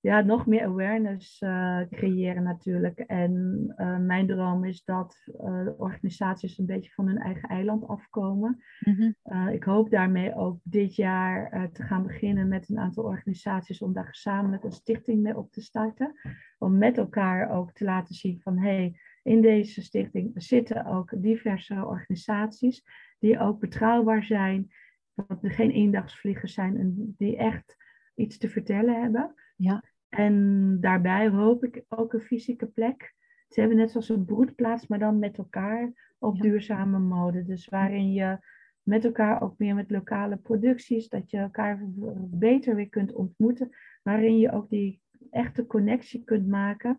ja, nog meer awareness uh, creëren natuurlijk. En uh, mijn droom is dat uh, organisaties een beetje van hun eigen eiland afkomen. Mm-hmm. ik hoop daarmee ook dit jaar te gaan beginnen met een aantal organisaties om daar gezamenlijk een stichting mee op te starten. Om met elkaar ook te laten zien van hé, hey, in deze stichting zitten ook diverse organisaties die ook betrouwbaar zijn, dat er geen eendagsvliegers zijn en die echt iets te vertellen hebben. Ja. En daarbij hoop ik ook een fysieke plek. Ze hebben net zoals een broedplaats, maar dan met elkaar op ja. duurzame mode. Dus waarin je met elkaar ook meer met lokale producties, dat je elkaar beter weer kunt ontmoeten. Waarin je ook die echte connectie kunt maken.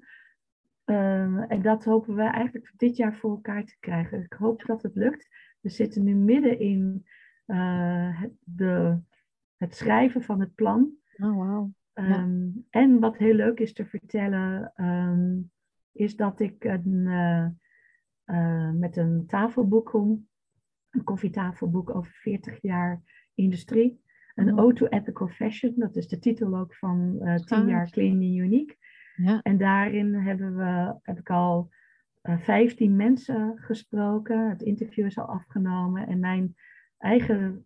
Uh, en dat hopen we eigenlijk dit jaar voor elkaar te krijgen. Ik hoop dat het lukt. We zitten nu midden in uh, het, de, het schrijven van het plan. Oh, wow. Ja. Um, en wat heel leuk is te vertellen, um, is dat ik een, uh, uh, met een tafelboek kom, een koffietafelboek over 40 jaar industrie. Een oh. Ode to Ethical Fashion, dat is de titel ook van uh, 10 jaar Clean and Unique. Ja. En daarin hebben we, heb ik al 15 mensen gesproken. Het interview is al afgenomen en mijn eigen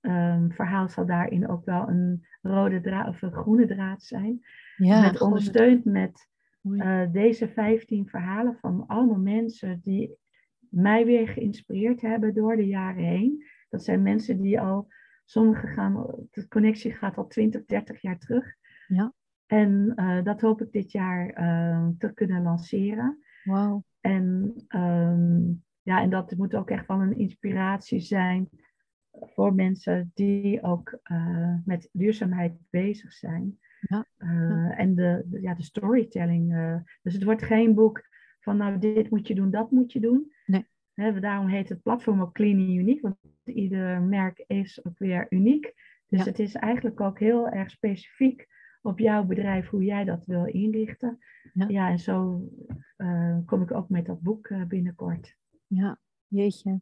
um, verhaal zal daarin ook wel een rode draad of een groene draad zijn. Ja, met ondersteund met uh, deze 15 verhalen van allemaal mensen die mij weer geïnspireerd hebben door de jaren heen. Dat zijn mensen die al, sommigen gaan, de connectie gaat al 20, 30 jaar terug. Ja. En uh, dat hoop ik dit jaar uh, te kunnen lanceren. Wow. En, um, ja, en dat moet ook echt wel een inspiratie zijn voor mensen die ook uh, met duurzaamheid bezig zijn. Ja. En de, de, ja, de storytelling. Dus het wordt geen boek van nou dit moet je doen, dat moet je doen. Nee. He, daarom heet het platform ook Clean and Unique, want ieder merk is ook weer uniek. Dus ja. het is eigenlijk ook heel erg specifiek op jouw bedrijf hoe jij dat wil inrichten. Ja, ja en zo kom ik ook met dat boek binnenkort. Ja, jeetje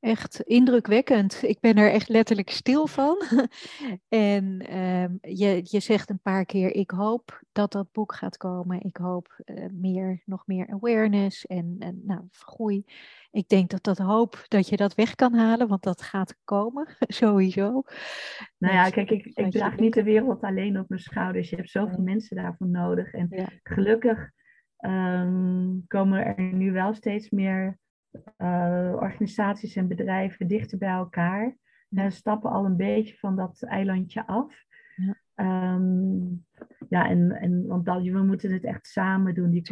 echt indrukwekkend. Ik ben er echt letterlijk stil van. en um, je, je zegt een paar keer, ik hoop dat dat boek gaat komen. Ik hoop uh, meer, nog meer awareness en, en nou, groei. Ik denk dat dat hoop dat je dat weg kan halen, want dat gaat komen, sowieso. Nou ja, kijk, ik, ik draag niet de wereld alleen op mijn schouders. Je hebt zoveel mensen daarvoor nodig. En ja. gelukkig um, komen er nu wel steeds meer organisaties en bedrijven dichter bij elkaar. Ja. En stappen al een beetje van dat eilandje af. Ja, um, ja en, en want dat, we moeten het echt samen doen, die,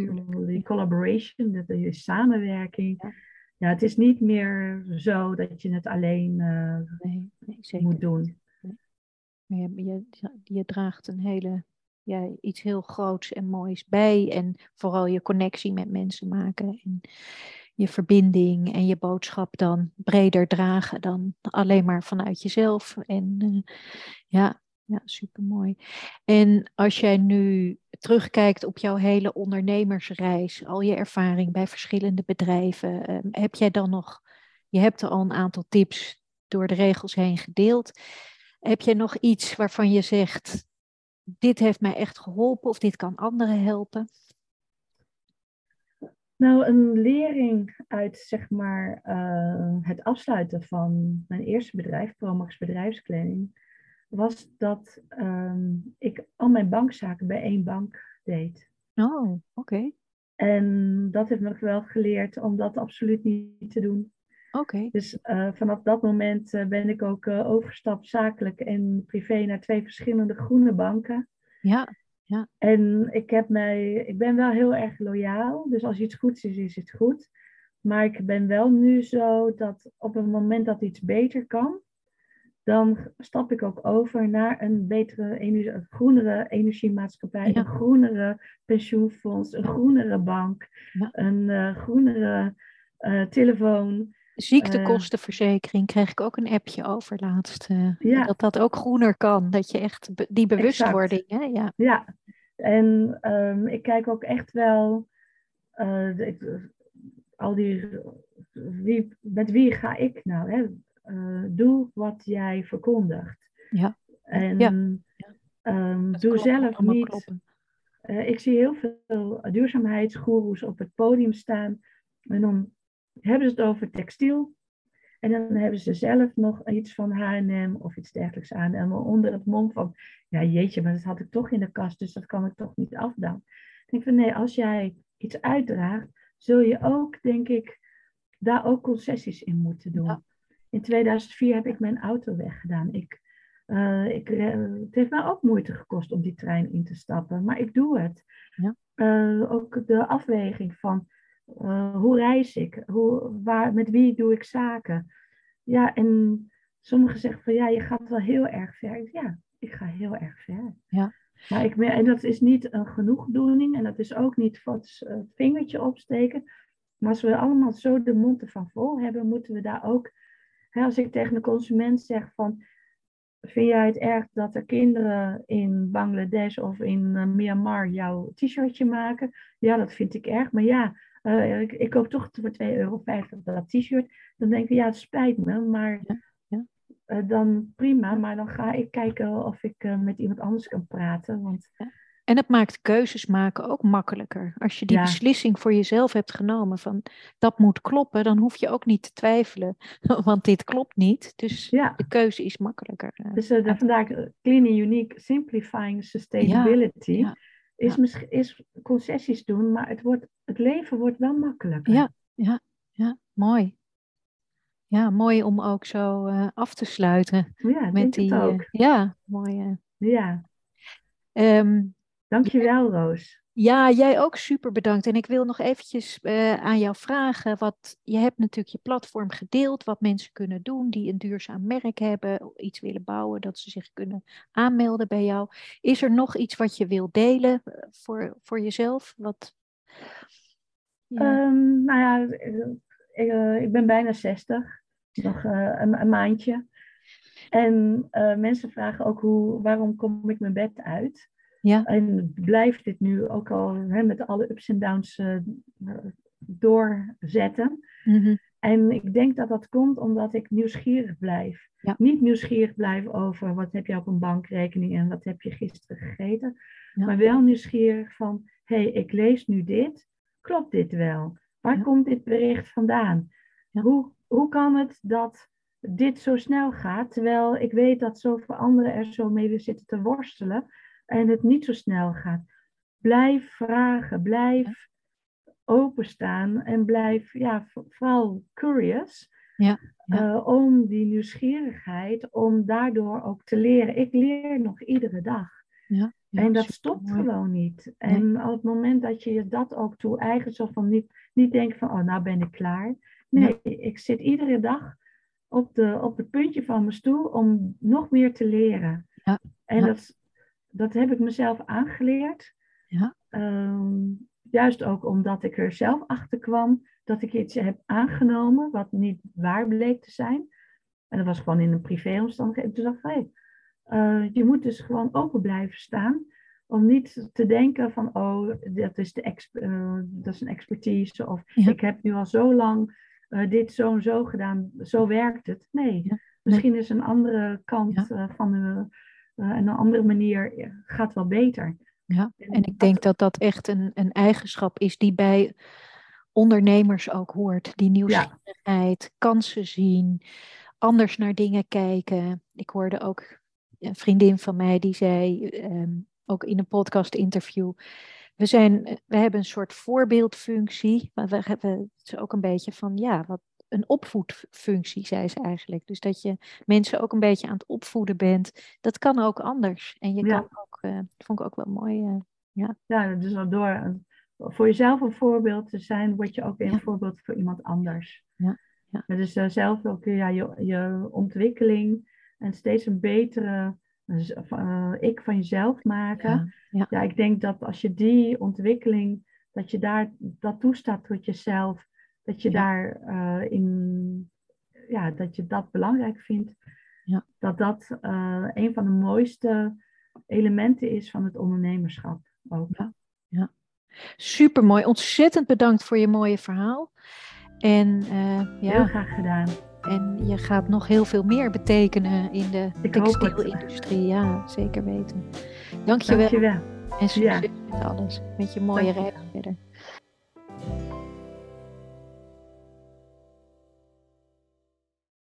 die collaboration, de, de samenwerking. Ja. ja. het is niet meer zo dat je het alleen uh, nee, nee, moet doen. Nee. Je, je, je draagt een hele ja, iets heel groots en moois bij. En vooral je connectie met mensen maken. En je verbinding en je boodschap dan breder dragen dan alleen maar vanuit jezelf. En uh, ja, ja, supermooi. En als jij nu terugkijkt op jouw hele ondernemersreis, al je ervaring bij verschillende bedrijven, uh, heb jij dan nog, je hebt al een aantal tips door de regels heen gedeeld. Heb je nog iets waarvan je zegt, dit heeft mij echt geholpen of dit kan anderen helpen? Nou, een lering uit zeg maar, uh, het afsluiten van mijn eerste bedrijf, Promax Bedrijfskleding, was dat um, ik al mijn bankzaken bij één bank deed. Oh, oké. Okay. En dat heeft me wel geleerd om dat absoluut niet te doen. Oké. Dus uh, vanaf dat moment ben ik ook overgestapt zakelijk en privé naar twee verschillende groene banken. Ja. Ja. En ik, heb mij, ik ben wel heel erg loyaal. Dus als iets goeds is, is het goed. Maar ik ben wel nu zo dat op het moment dat iets beter kan, dan stap ik ook over naar een betere, een groenere energiemaatschappij, een groenere pensioenfonds, een groenere bank, een uh, groenere uh, telefoon. Ziektekostenverzekering kreeg ik ook een appje over laatst. Uh, Dat dat ook groener kan. Dat je echt die bewustwording. Hè? Ja. ja, en um, ik kijk ook echt wel. Uh, de, al die. Wie, met wie ga ik nou? Hè? Uh, doe wat jij verkondigt. Ja. En ja. Um, doe zelf niet. ik zie heel veel duurzaamheidsgoeroes op het podium staan. En dan hebben ze het over textiel. En dan hebben ze zelf nog iets van H&M of iets dergelijks aan. En onder het mom van, ja jeetje, maar dat had ik toch in de kast, dus dat kan ik toch niet afdoen. Ik denk van nee, als jij iets uitdraagt, zul je ook, denk ik, daar ook concessies in moeten doen. In 2004 heb ik mijn auto weggedaan. Ik, uh, ik, uh, het heeft mij ook moeite gekost om die trein in te stappen, maar ik doe het. Ja. Uh, ook de afweging van uh, hoe reis ik? Hoe, waar, met wie doe ik zaken? Ja, en sommigen zeggen van ja, je gaat wel heel erg ver. Ja, ik ga heel erg ver. Ja. Maar ik, en dat is niet een genoegdoening en dat is ook niet het vingertje opsteken. Maar als we allemaal zo de mond ervan vol hebben, moeten we daar ook, hè, als ik tegen de consument zeg van, vind jij het erg dat er kinderen in Bangladesh of in uh, Myanmar jouw t-shirtje maken? Ja, dat vind ik erg. Maar ja, uh, ik, ik, koop toch voor 2,50 euro dat t-shirt. Dan denk ik, ja, het spijt me, maar ja, ja. Uh, dan prima. Maar dan ga ik kijken of ik uh, met iemand anders kan praten. Want... Ja. En het maakt keuzes maken ook makkelijker. Als je die beslissing voor jezelf hebt genomen van dat moet kloppen, dan hoef je ook niet te twijfelen. Want dit klopt niet. Dus de keuze is makkelijker. Dus vandaag Clean and Unique Simplifying Sustainability is, misschien, is concessies doen, maar het, wordt, het leven wordt wel makkelijker. Ja, ja, ja, mooi. Ja, mooi om ook zo uh, af te sluiten. Ja, met die, het ook. Uh, ja, mooi. Uh. Ja. Um, Dankjewel, Roos. Ja, jij ook super bedankt. En ik wil nog eventjes uh, aan jou vragen. Wat, je hebt natuurlijk je platform gedeeld, wat mensen kunnen doen die een duurzaam merk hebben, iets willen bouwen, dat ze zich kunnen aanmelden bij jou. Is er nog iets wat je wil delen eh, voor, voor jezelf? Wat. Um, nou ja, ik, ik, ben bijna 60, nog een, een, maandje. En mensen vragen ook hoe, waarom kom ik mijn bed uit? Ja. En blijft dit nu ook al hè, met alle ups en downs uh, doorzetten. Mm En ik denk dat dat komt omdat ik nieuwsgierig blijf. Ja. Niet nieuwsgierig blijf over wat heb je op een bankrekening en wat heb je gisteren gegeten. Ja. Maar wel nieuwsgierig van, hé, hey, ik lees nu dit. Klopt dit wel? Waar komt dit bericht vandaan? Hoe, hoe kan het dat dit zo snel gaat, terwijl ik weet dat zoveel anderen er zo mee zitten te worstelen en het niet zo snel gaat. Blijf vragen, blijf openstaan en blijf ja, vooral curious. Ja, Uh, om die nieuwsgierigheid, om daardoor ook te leren. Ik leer nog iedere dag. Ja, en dat stopt gewoon niet. En nee. op het moment dat je je dat ook toe eigen, zo van niet, niet denken van, oh, nou ben ik klaar. Nee, ik zit iedere dag op, de, op het puntje van mijn stoel om nog meer te leren. Ja, en dat dat heb ik mezelf aangeleerd. Ja. Um, juist ook omdat ik er zelf achter kwam dat ik iets heb aangenomen wat niet waar bleek te zijn. En dat was gewoon in een privéomstandigheid. Toen dacht ik, hey, uh, je moet dus gewoon open blijven staan. Om niet te denken van, oh, dat is, de uh, dat is een expertise. Of ja. ik heb nu al zo lang uh, dit zo en zo gedaan. Zo werkt het. Nee, ja. misschien is een andere kant ja. van de uh, en een andere manier gaat wel beter. Ja, en ik denk dat dat echt een, een eigenschap is die bij ondernemers ook hoort. Die nieuwsgierigheid, ja. kansen zien, anders naar dingen kijken. Ik hoorde ook een vriendin van mij die zei, um, ook in een podcast interview, we, zijn, we hebben een soort voorbeeldfunctie. Maar we hebben het ook een beetje van, ja, wat, een opvoedfunctie, zei ze eigenlijk. Dus dat je mensen ook een beetje aan het opvoeden bent. Dat kan ook anders. En je kan ook, uh, vond ik ook wel mooi. Uh, ja. ja, dus door voor jezelf een voorbeeld te zijn, word je ook een voorbeeld voor iemand anders. Ja. Ja. Dus uh, zelf ook ja, je, je ontwikkeling en steeds een betere ik van jezelf maken. Ja, ja. ik denk dat als je die ontwikkeling, dat je daar dat toestaat tot jezelf, dat je daar uh, in, ja, dat je dat belangrijk vindt. Ja. Dat dat uh, een van de mooiste elementen is van het ondernemerschap ook. Ja, ja. super mooi. Ontzettend bedankt voor je mooie verhaal. En, uh, ja. Heel graag gedaan. En je gaat nog heel veel meer betekenen in de textielindustrie. Ja, zeker weten. Dankjewel. Dankjewel. En succes met alles. Met je mooie reis verder.